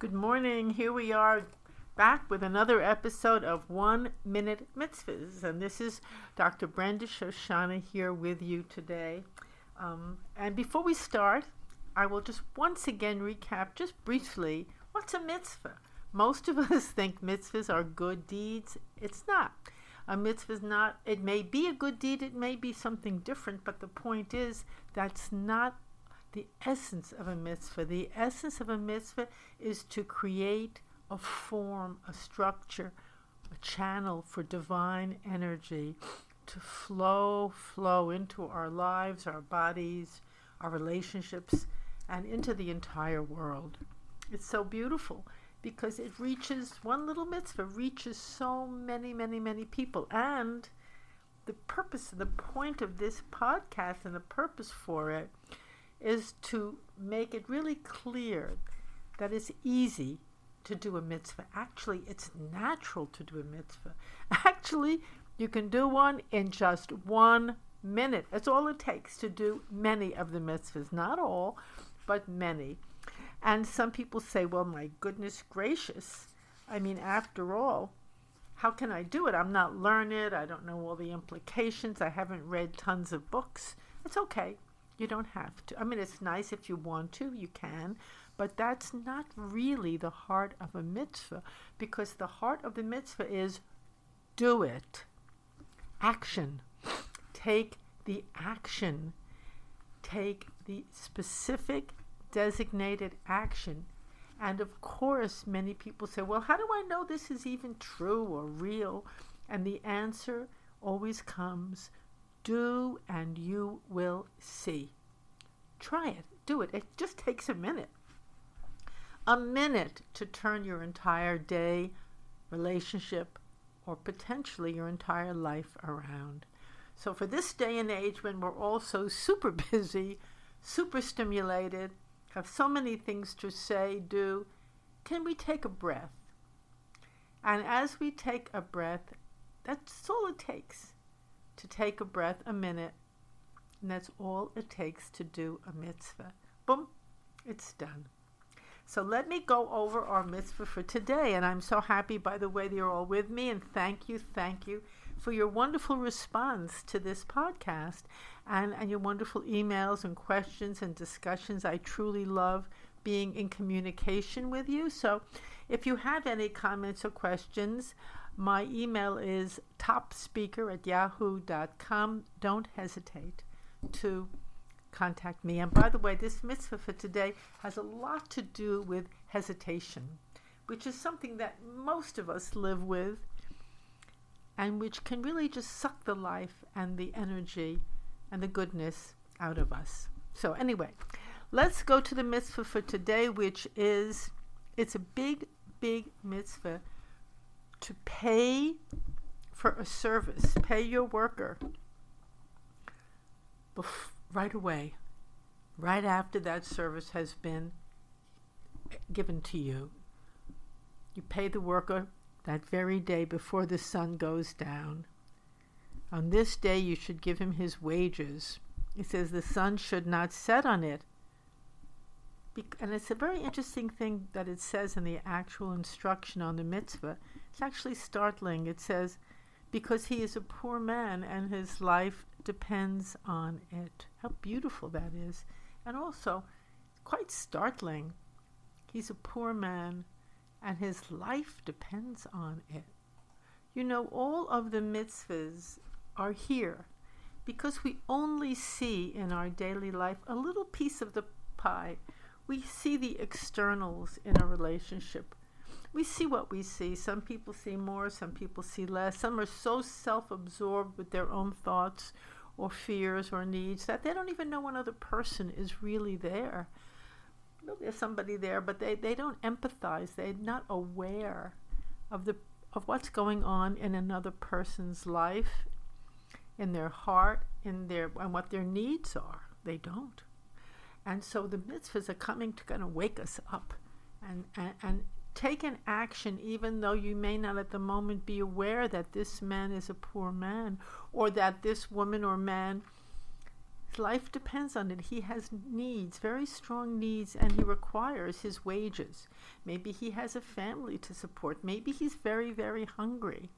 Good morning. Here we are back with another episode of One Minute Mitzvahs. And this is Dr. Brenda Shoshanna here with you today. Um, and before we start, I will just once again recap, just briefly, what's a mitzvah? Most of us think mitzvahs are good deeds. It's not. A mitzvah is not, it may be a good deed, it may be something different, but the point is that's not the essence of a mitzvah. The essence of a mitzvah is to create a form, a structure, a channel for divine energy to flow, flow into our lives, our bodies, our relationships, and into the entire world. It's so beautiful because it reaches, one little mitzvah reaches so many, many, many people. And the purpose the point of this podcast and the purpose for it is to make it really clear that it's easy to do a mitzvah. Actually, it's natural to do a mitzvah. Actually, you can do one in just one minute. That's all it takes to do many of the mitzvahs. Not all, but many. And some people say, well, my goodness gracious. I mean, after all, how can I do it? I'm not learned. I don't know all the implications. I haven't read tons of books. It's okay. You don't have to. I mean, it's nice if you want to, you can, but that's not really the heart of a mitzvah because the heart of the mitzvah is do it. Action. Take the action. Take the specific designated action. And of course, many people say, well, how do I know this is even true or real? And the answer always comes do and you will see. Try it. Do it. It just takes a minute. A minute to turn your entire day, relationship, or potentially your entire life around. So, for this day and age when we're all so super busy, super stimulated, have so many things to say, do, can we take a breath? And as we take a breath, that's all it takes to take a breath a minute, and that's all it takes to do a mitzvah. Boom, it's done. So let me go over our mitzvah for today. And I'm so happy, by the way, that you're all with me. And thank you, thank you for your wonderful response to this podcast and, and your wonderful emails and questions and discussions. I truly love being in communication with you. So if you have any comments or questions, my email is topspeaker at yahoo.com. Don't hesitate to contact me. And by the way, this mitzvah for today has a lot to do with hesitation, which is something that most of us live with and which can really just suck the life and the energy and the goodness out of us. So, anyway, let's go to the mitzvah for today, which is it's a big, big mitzvah to pay for a service, pay your worker right away, right after that service has been given to you. You pay the worker that very day before the sun goes down. On this day you should give him his wages. He says the sun should not set on it. and it's a very interesting thing that it says in the actual instruction on the mitzvah. It's actually startling. It says, because he is a poor man and his life depends on it. How beautiful that is. And also, quite startling. He's a poor man and his life depends on it. You know, all of the mitzvahs are here because we only see in our daily life a little piece of the pie. We see the externals in a relationship. We see what we see. Some people see more, some people see less. Some are so self absorbed with their own thoughts or fears or needs that they don't even know another person is really there. There's somebody there, but they, they don't empathize. They're not aware of the of what's going on in another person's life in their heart, in their and what their needs are. They don't. And so the mitzvahs are coming to kind of wake us up and, and, and take an action even though you may not at the moment be aware that this man is a poor man or that this woman or man life depends on it. He has needs, very strong needs, and he requires his wages. Maybe he has a family to support. Maybe he's very, very hungry.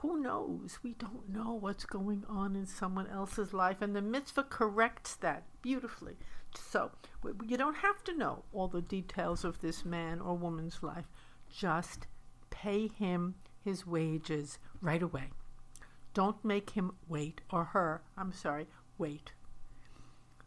Who knows? We don't know what's going on in someone else's life, and the mitzvah corrects that beautifully. So, you don't have to know all the details of this man or woman's life. Just pay him his wages right away. Don't make him wait, or her, I'm sorry, wait.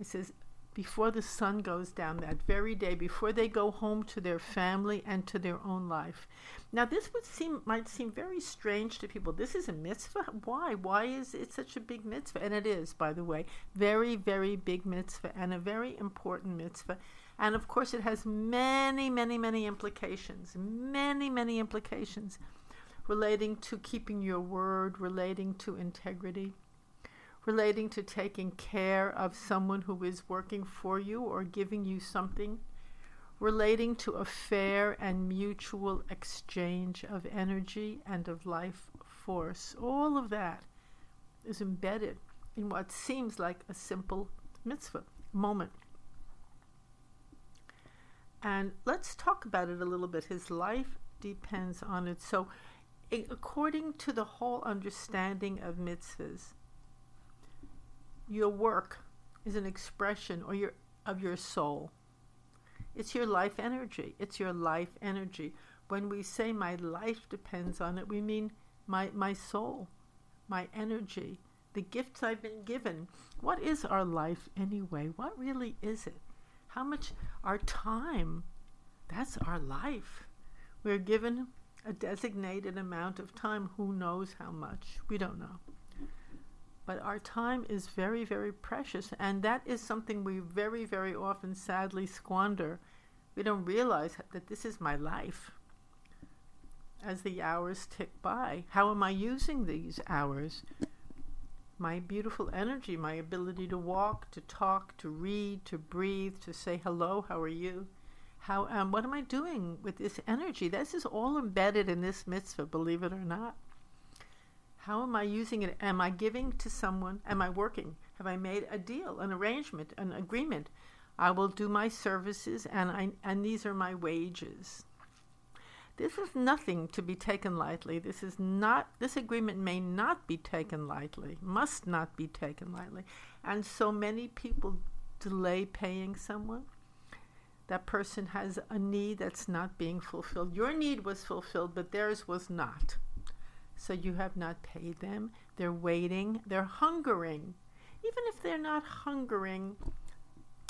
It says, before the sun goes down that very day, before they go home to their family and to their own life. Now, this would seem might seem very strange to people. This is a mitzvah. Why? Why is it such a big mitzvah? And it is, by the way, very, very big mitzvah and a very important mitzvah. And of course, it has many, many, many implications. Many, many implications relating to keeping your word, relating to integrity relating to taking care of someone who is working for you or giving you something, relating to a fair and mutual exchange of energy and of life force. All of that is embedded in what seems like a simple mitzvah moment. And let's talk about it a little bit. His life depends on it. So, according to the whole understanding of mitzvahs, your work is an expression or your of your soul. It's your life energy. It's your life energy. When we say my life depends on it, we mean my my soul, my energy, the gifts I've been given. What is our life anyway? What really is it? How much our time? That's our life. We're given a designated amount of time. Who knows how much? We don't know. But our time is very, very precious, and that is something we very, very often sadly squander. We don't realize that this is my life. As the hours tick by, how am I using these hours? My beautiful energy, my ability to walk, to talk, to read, to breathe, to say hello, how are you? How um, what am I doing with this energy? This is all embedded in this mitzvah, believe it or not. How am I using it? Am I giving to someone? Am I working? Have I made a deal, an arrangement, an agreement? I will do my services and I and these are my wages. This is nothing to be taken lightly. This is not this agreement may not be taken lightly, must not be taken lightly. And so many people delay paying someone. That person has a need that's not being fulfilled. Your need was fulfilled, but theirs was not. So you have not paid them. They're waiting. They're hungering. Even if they're not hungering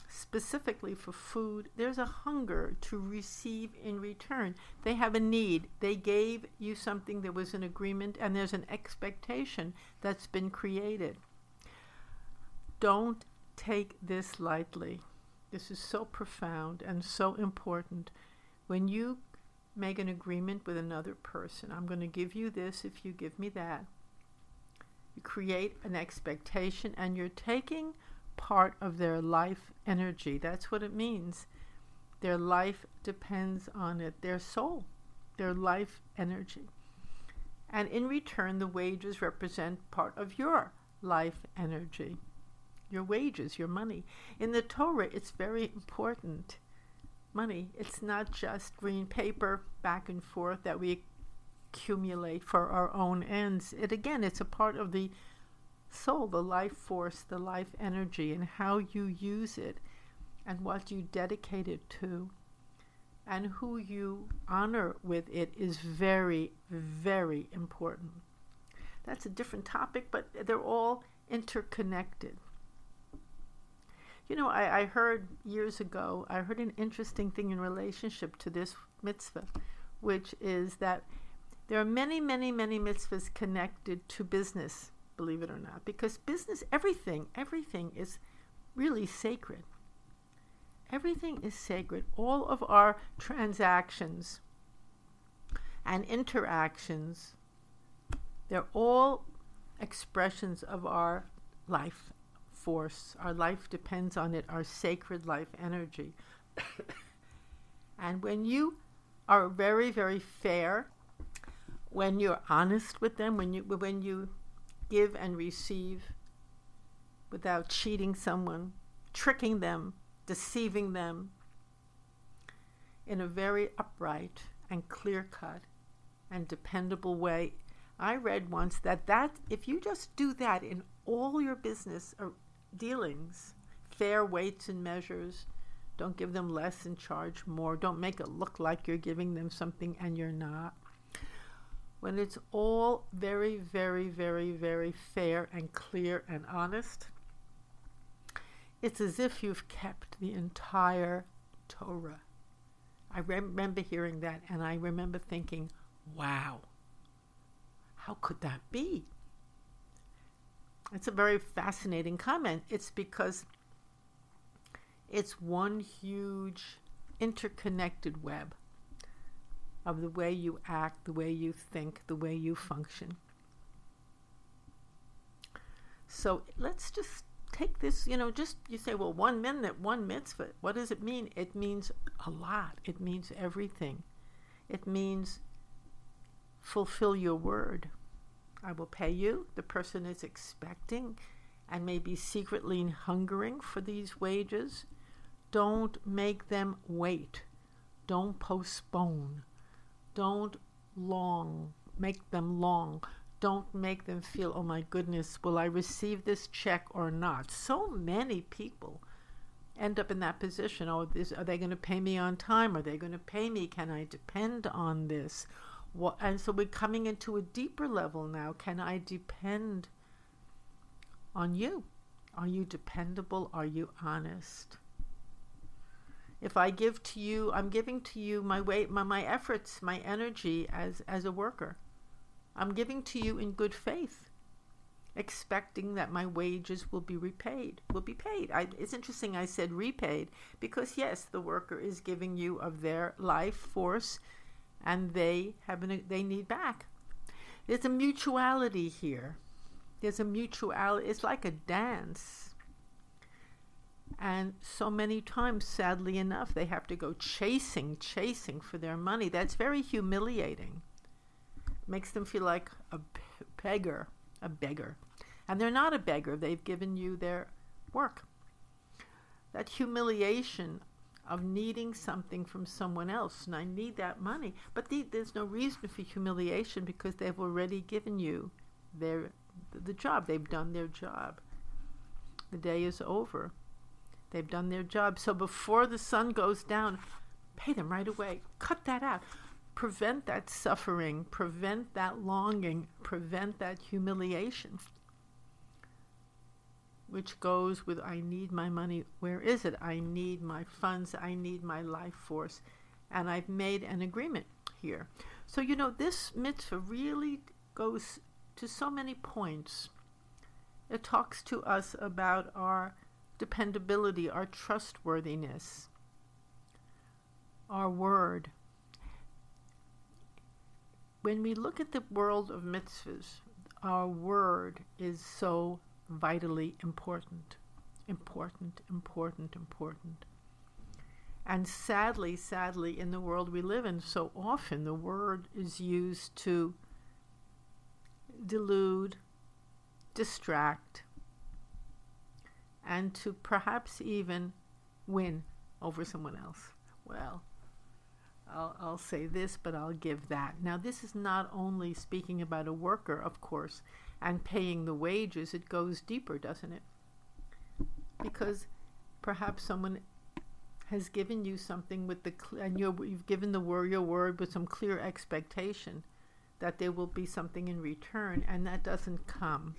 specifically for food, there's a hunger to receive in return. They have a need. They gave you something, there was an agreement, and there's an expectation that's been created. Don't take this lightly. This is so profound and so important. When you make an agreement with another person. I'm going to give you this if you give me that. You create an expectation and you're taking part of their life energy. That's what it means. Their life depends on it, their soul, their life energy. And in return, the wages represent part of your life energy, your wages, your money. In the Torah, it's very important money. It's not just green paper back and forth that we accumulate for our own ends. It again, it's a part of the soul, the life force, the life energy, and how you use it, and what you dedicate it to, and who you honor with it is very, very important. That's a different topic, but they're all interconnected. You know, I, I heard years ago, I heard an interesting thing in relationship to this mitzvah, which is that there are many, many, many mitzvahs connected to business, believe it or not, because business, everything, everything is really sacred. Everything is sacred. All of our transactions and interactions, they're all expressions of our life force. Our life depends on it, our sacred life energy. and when you are very, very fair, when you're honest with them, when you when you give and receive without cheating someone, tricking them, deceiving them in a very upright and clear cut and dependable way. I read once that that if you just do that in all your business dealings, fair weights and measures, don't give them less and charge more, don't make it look like you're giving them something and you're not. When it's all very, very, very, very fair and clear and honest, it's as if you've kept the entire Torah. I remember hearing that and I remember thinking, wow, how could that be? It's a very fascinating comment. It's because it's one huge interconnected web of the way you act, the way you think, the way you function. So let's just take this, you know, just you say, well, one minute, one mitzvah. What does it mean? It means a lot. It means everything. It means fulfill your word. I will pay you. The person is expecting and maybe secretly hungering for these wages. Don't make them wait. Don't postpone. Don't long, make them long. Don't make them feel, oh my goodness, will I receive this check or not? So many people end up in that position. Oh, this, are they going to pay me on time? Are they going to pay me? Can I depend on this? What, and so we're coming into a deeper level now. Can I depend on you? Are you dependable? Are you honest? If I give to you, I'm giving to you my weight, my, my efforts, my energy as, as a worker. I'm giving to you in good faith, expecting that my wages will be repaid, will be paid. I, it's interesting I said repaid because, yes, the worker is giving you of their life force and they have an, they need back. There's a mutuality here. There's a mutuality. It's like a dance. And so many times, sadly enough, they have to go chasing, chasing for their money. That's very humiliating makes them feel like a beggar, a beggar. And they're not a beggar, they've given you their work. That humiliation of needing something from someone else, and I need that money. But the, there's no reason for humiliation because they've already given you their the job. They've done their job. The day is over. They've done their job. So before the sun goes down, pay them right away. Cut that out prevent that suffering, prevent that longing, prevent that humiliation, which goes with I need my money. Where is it? I need my funds. I need my life force. And I've made an agreement here. So, you know, this mitzvah really goes to so many points. It talks to us about our dependability, our trustworthiness, our word when we look at the world of mitzvahs, our word is so vitally important. Important, important, important. And sadly, sadly, in the world we live in, so often the word is used to delude, distract, and to perhaps even win over someone else. Well, I'll, I'll say this, but I'll give that. Now, this is not only speaking about a worker, of course, and paying the wages, it goes deeper, doesn't it? Because perhaps someone has given you something with the and you you've given the word your word with some clear expectation that there will be something in return, and that doesn't come.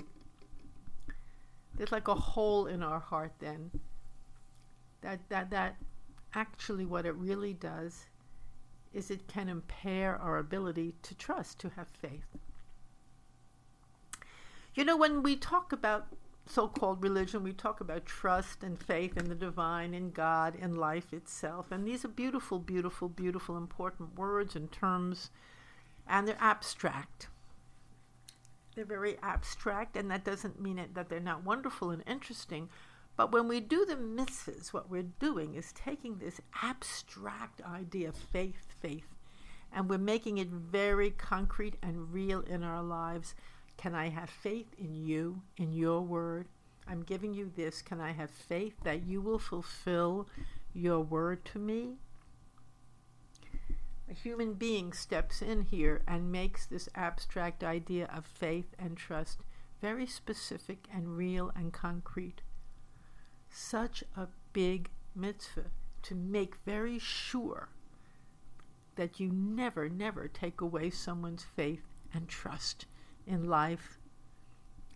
There's like a hole in our heart then. That that that actually what it really does is it can impair our ability to trust, to have faith. You know, when we talk about so called religion, we talk about trust and faith in the divine, in God, in life itself. And these are beautiful, beautiful, beautiful, important words and terms, and they're abstract. They're very abstract, and that doesn't mean it, that they're not wonderful and interesting, but when we do the mitzvahs, what we're doing is taking this abstract idea of faith, faith, and we're making it very concrete and real in our lives. Can I have faith in you, in your word? I'm giving you this. Can I have faith that you will fulfill your word to me? A human being steps in here and makes this abstract idea of faith and trust very specific and real and concrete. Such a big mitzvah to make very sure that you never, never take away someone's faith and trust in life,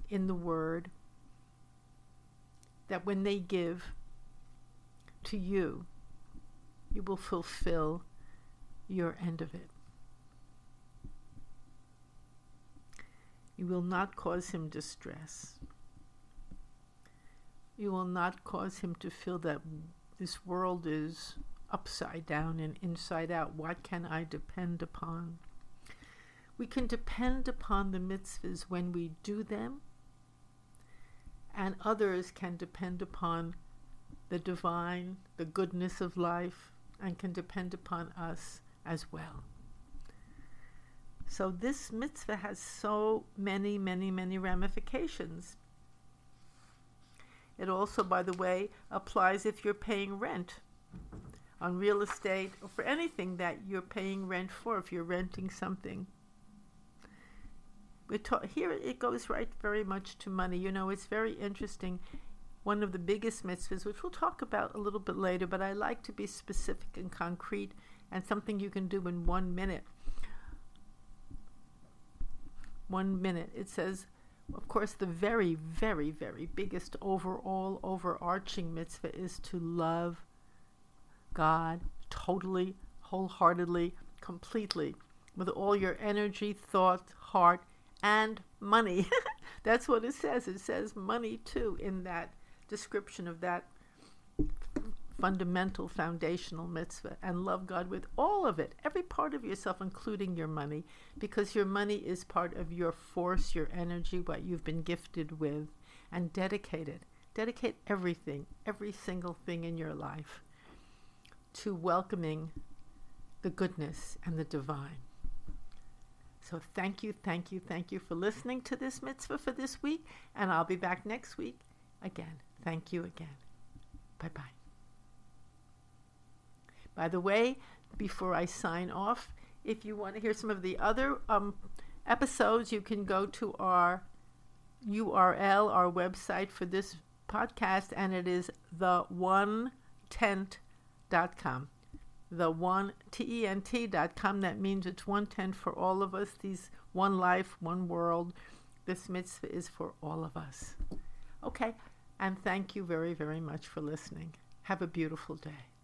in the Word, that when they give to you, you will fulfill your end of it. You will not cause him distress. You will not cause him to feel that this world is upside down and inside out. What can I depend upon? We can depend upon the mitzvahs when we do them, and others can depend upon the divine, the goodness of life, and can depend upon us as well. So, this mitzvah has so many, many, many ramifications. It also, by the way, applies if you're paying rent on real estate or for anything that you're paying rent for, if you're renting something. We ta- here it goes right very much to money. You know, it's very interesting. One of the biggest mitzvahs, which we'll talk about a little bit later, but I like to be specific and concrete and something you can do in one minute. One minute. It says, of course, the very, very, very biggest overall, overarching mitzvah is to love God totally, wholeheartedly, completely, with all your energy, thought, heart, and money. That's what it says. It says money too in that description of that fundamental foundational mitzvah and love God with all of it, every part of yourself, including your money, because your money is part of your force, your energy, what you've been gifted with, and dedicate it. Dedicate everything, every single thing in your life to welcoming the goodness and the divine. So thank you, thank you, thank you for listening to this mitzvah for this week, and I'll be back next week again. Thank you again. Bye bye. By the way, before I sign off, if you want to hear some of the other um, episodes, you can go to our URL, our website for this podcast, and it is the one tent.com. The one T.com. That means it's one tent for all of us. These one life, one world. This mitzvah is for all of us. Okay, and thank you very, very much for listening. Have a beautiful day.